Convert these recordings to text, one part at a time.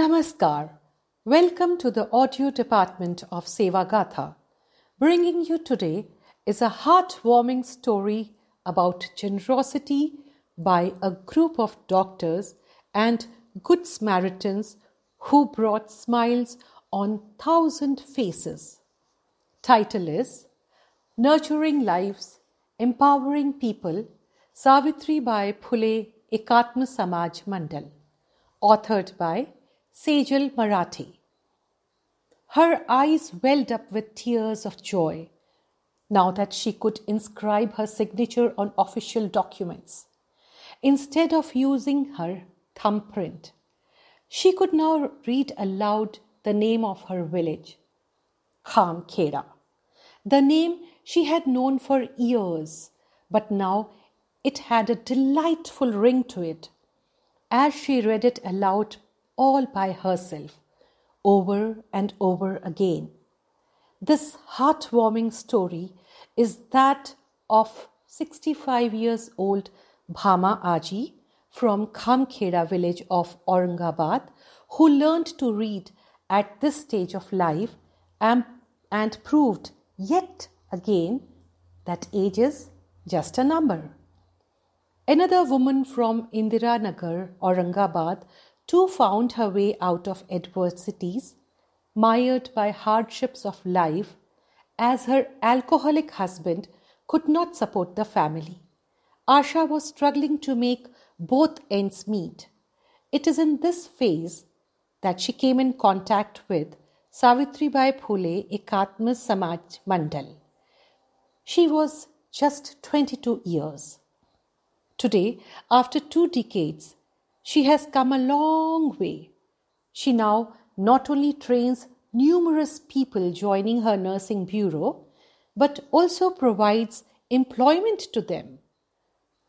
Namaskar. Welcome to the audio department of Seva Gatha. Bringing you today is a heartwarming story about generosity by a group of doctors and good Samaritans who brought smiles on thousand faces. Title is Nurturing Lives, Empowering People, Savitribai Phule Ekatma Samaj Mandal, authored by Sejal Marathi. Her eyes welled up with tears of joy now that she could inscribe her signature on official documents. Instead of using her thumbprint, she could now read aloud the name of her village, Khamkheda. The name she had known for years, but now it had a delightful ring to it. As she read it aloud all by herself, over and over again. This heartwarming story is that of 65 years old Bhama Aji from Khamkheda village of Aurangabad who learned to read at this stage of life and, and proved yet again that age is just a number. Another woman from Indiranagar, Aurangabad, too found her way out of adversities, mired by hardships of life, as her alcoholic husband could not support the family. Asha was struggling to make both ends meet. It is in this phase that she came in contact with Savitribai Phule Ekatma Samaj Mandal. She was just 22 years. Today, after two decades, she has come a long way. She now not only trains numerous people joining her nursing bureau, but also provides employment to them.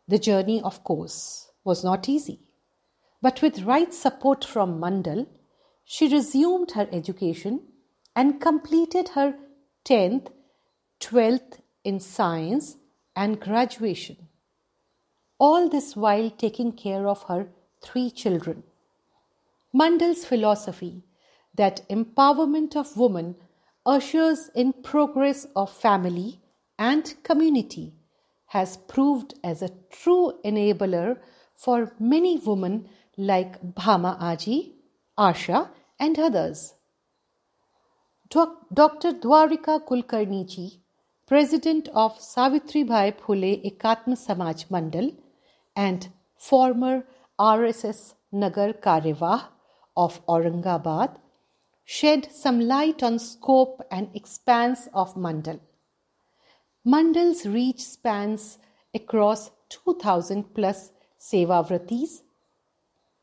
The journey, of course, was not easy. But with right support from Mandal, she resumed her education and completed her 10th, 12th in science and graduation. All this while taking care of her three children. Mandal's philosophy that empowerment of women ushers in progress of family and community has proved as a true enabler for many women like Bhama Aji, Asha, and others. Dr. Dwarika Kulkarni President of Savitribai Phule Ekatma Samaj Mandal and former RSS Nagar Karyavah of Aurangabad shed some light on scope and expanse of Mandal. Mandal's reach spans across 2000 plus Sevavratis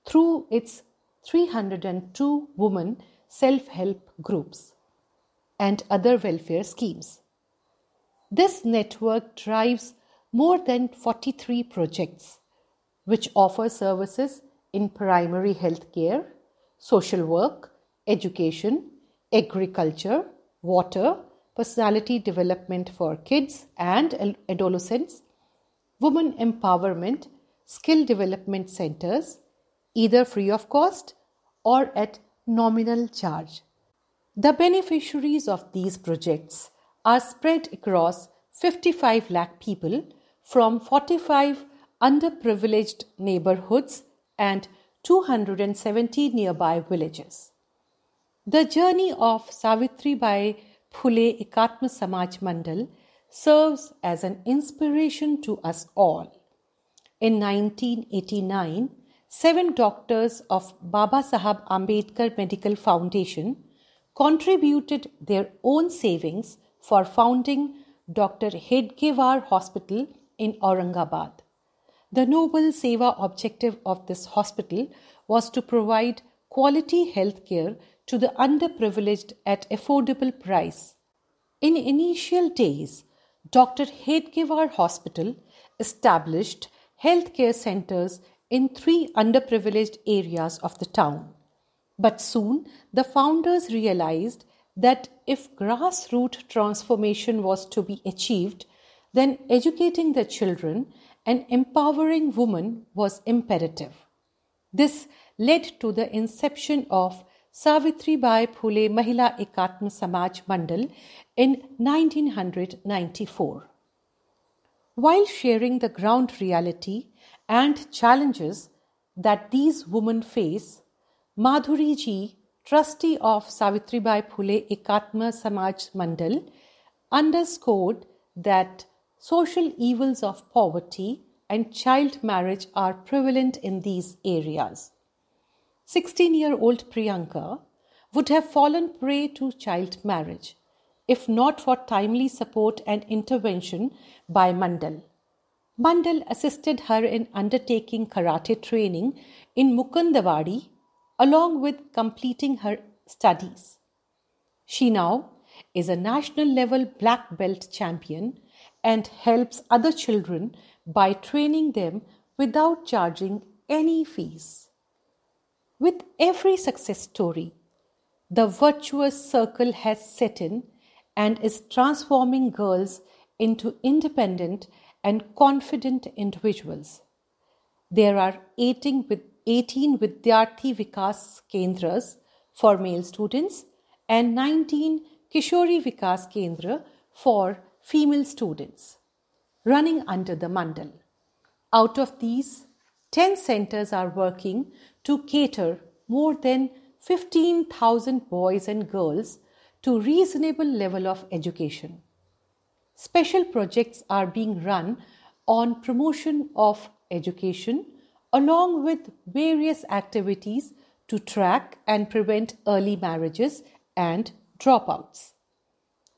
through its 302 women self help groups and other welfare schemes. This network drives more than 43 projects which offer services in primary health care, social work, education, agriculture, water, personality development for kids and adolescents, women empowerment, skill development centers, either free of cost or at nominal charge. The beneficiaries of these projects are spread across 55 lakh people from 45 underprivileged neighborhoods and 270 nearby villages. The journey of Savitribai Phule Ekatma Samaj Mandal serves as an inspiration to us all. In 1989, seven doctors of Baba Sahab Ambedkar Medical Foundation contributed their own savings for founding Dr. Hedgewar Hospital in Aurangabad. The noble seva objective of this hospital was to provide quality health care to the underprivileged at affordable price. In initial days, Dr. Hedgewar Hospital established healthcare centers in three underprivileged areas of the town. But soon the founders realized that if grassroots transformation was to be achieved, then educating the children and empowering women was imperative. This led to the inception of Savitri Bai Phule Mahila Ekatma Samaj Mandal in 1994. While sharing the ground reality and challenges that these women face, Madhuri ji, trustee of Savitribai Phule Ekatma Samaj Mandal, underscored that social evils of poverty and child marriage are prevalent in these areas. 16 year old Priyanka would have fallen prey to child marriage if not for timely support and intervention by Mandal. Mandal assisted her in undertaking karate training in Mukundawadi along with completing her studies. She now is a national level black belt champion and helps other children by training them without charging any fees. With every success story, the virtuous circle has set in and is transforming girls into independent and confident individuals. There are 18, with 18 Vidyarthi Vikas Kendras for male students and 19 Kishori Vikas Kendra for female students running under the Mandal. Out of these, 10 centers are working to cater more than 15,000 boys and girls to reasonable level of education. Special projects are being run on promotion of education along with various activities to track and prevent early marriages and dropouts.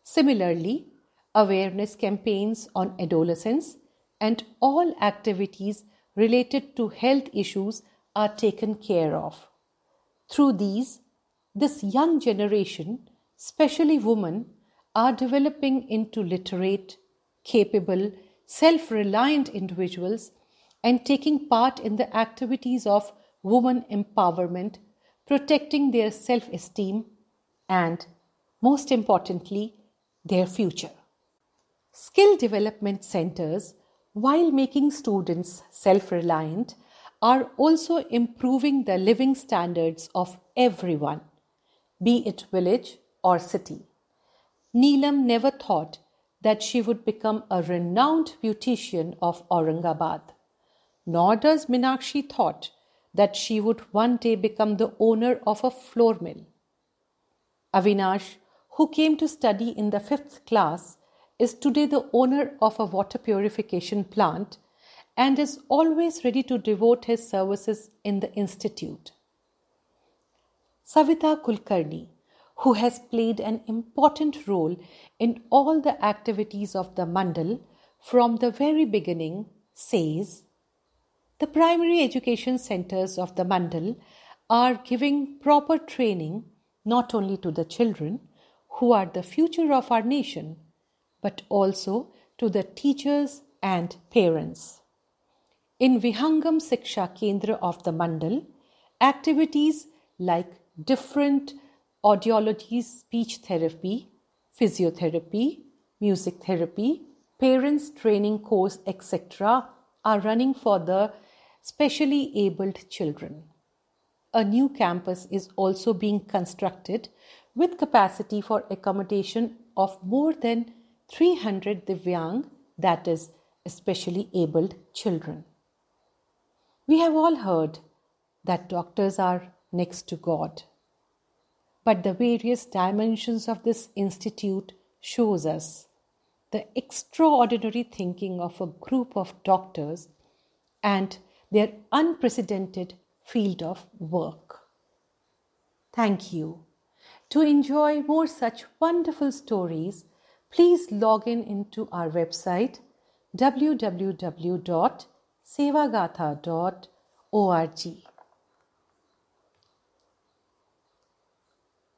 Similarly, awareness campaigns on adolescence and all activities related to health issues are taken care of. Through these, this young generation, especially women, are developing into literate, capable, self reliant individuals and taking part in the activities of woman empowerment, protecting their self esteem, and most importantly, their future. Skill development centers, while making students self reliant, are also improving the living standards of everyone, be it village or city. Neelam never thought that she would become a renowned beautician of Aurangabad, nor does Minakshi thought that she would one day become the owner of a flour mill. Avinash, who came to study in the fifth class, is today the owner of a water purification plant and is always ready to devote his services in the institute. Savita Kulkarni, who has played an important role in all the activities of the Mandal from the very beginning, says The primary education centers of the Mandal are giving proper training not only to the children, who are the future of our nation, but also to the teachers and parents. In Vihangam Siksha Kendra of the Mandal, activities like different audiology, speech therapy, physiotherapy, music therapy, parents training course, etc., are running for the specially abled children. A new campus is also being constructed with capacity for accommodation of more than 300 Divyang, that is, especially abled children. We have all heard that doctors are next to God. But the various dimensions of this institute shows us the extraordinary thinking of a group of doctors and their unprecedented field of work. Thank you. To enjoy more such wonderful stories, please log in into our website www.sevagatha.org.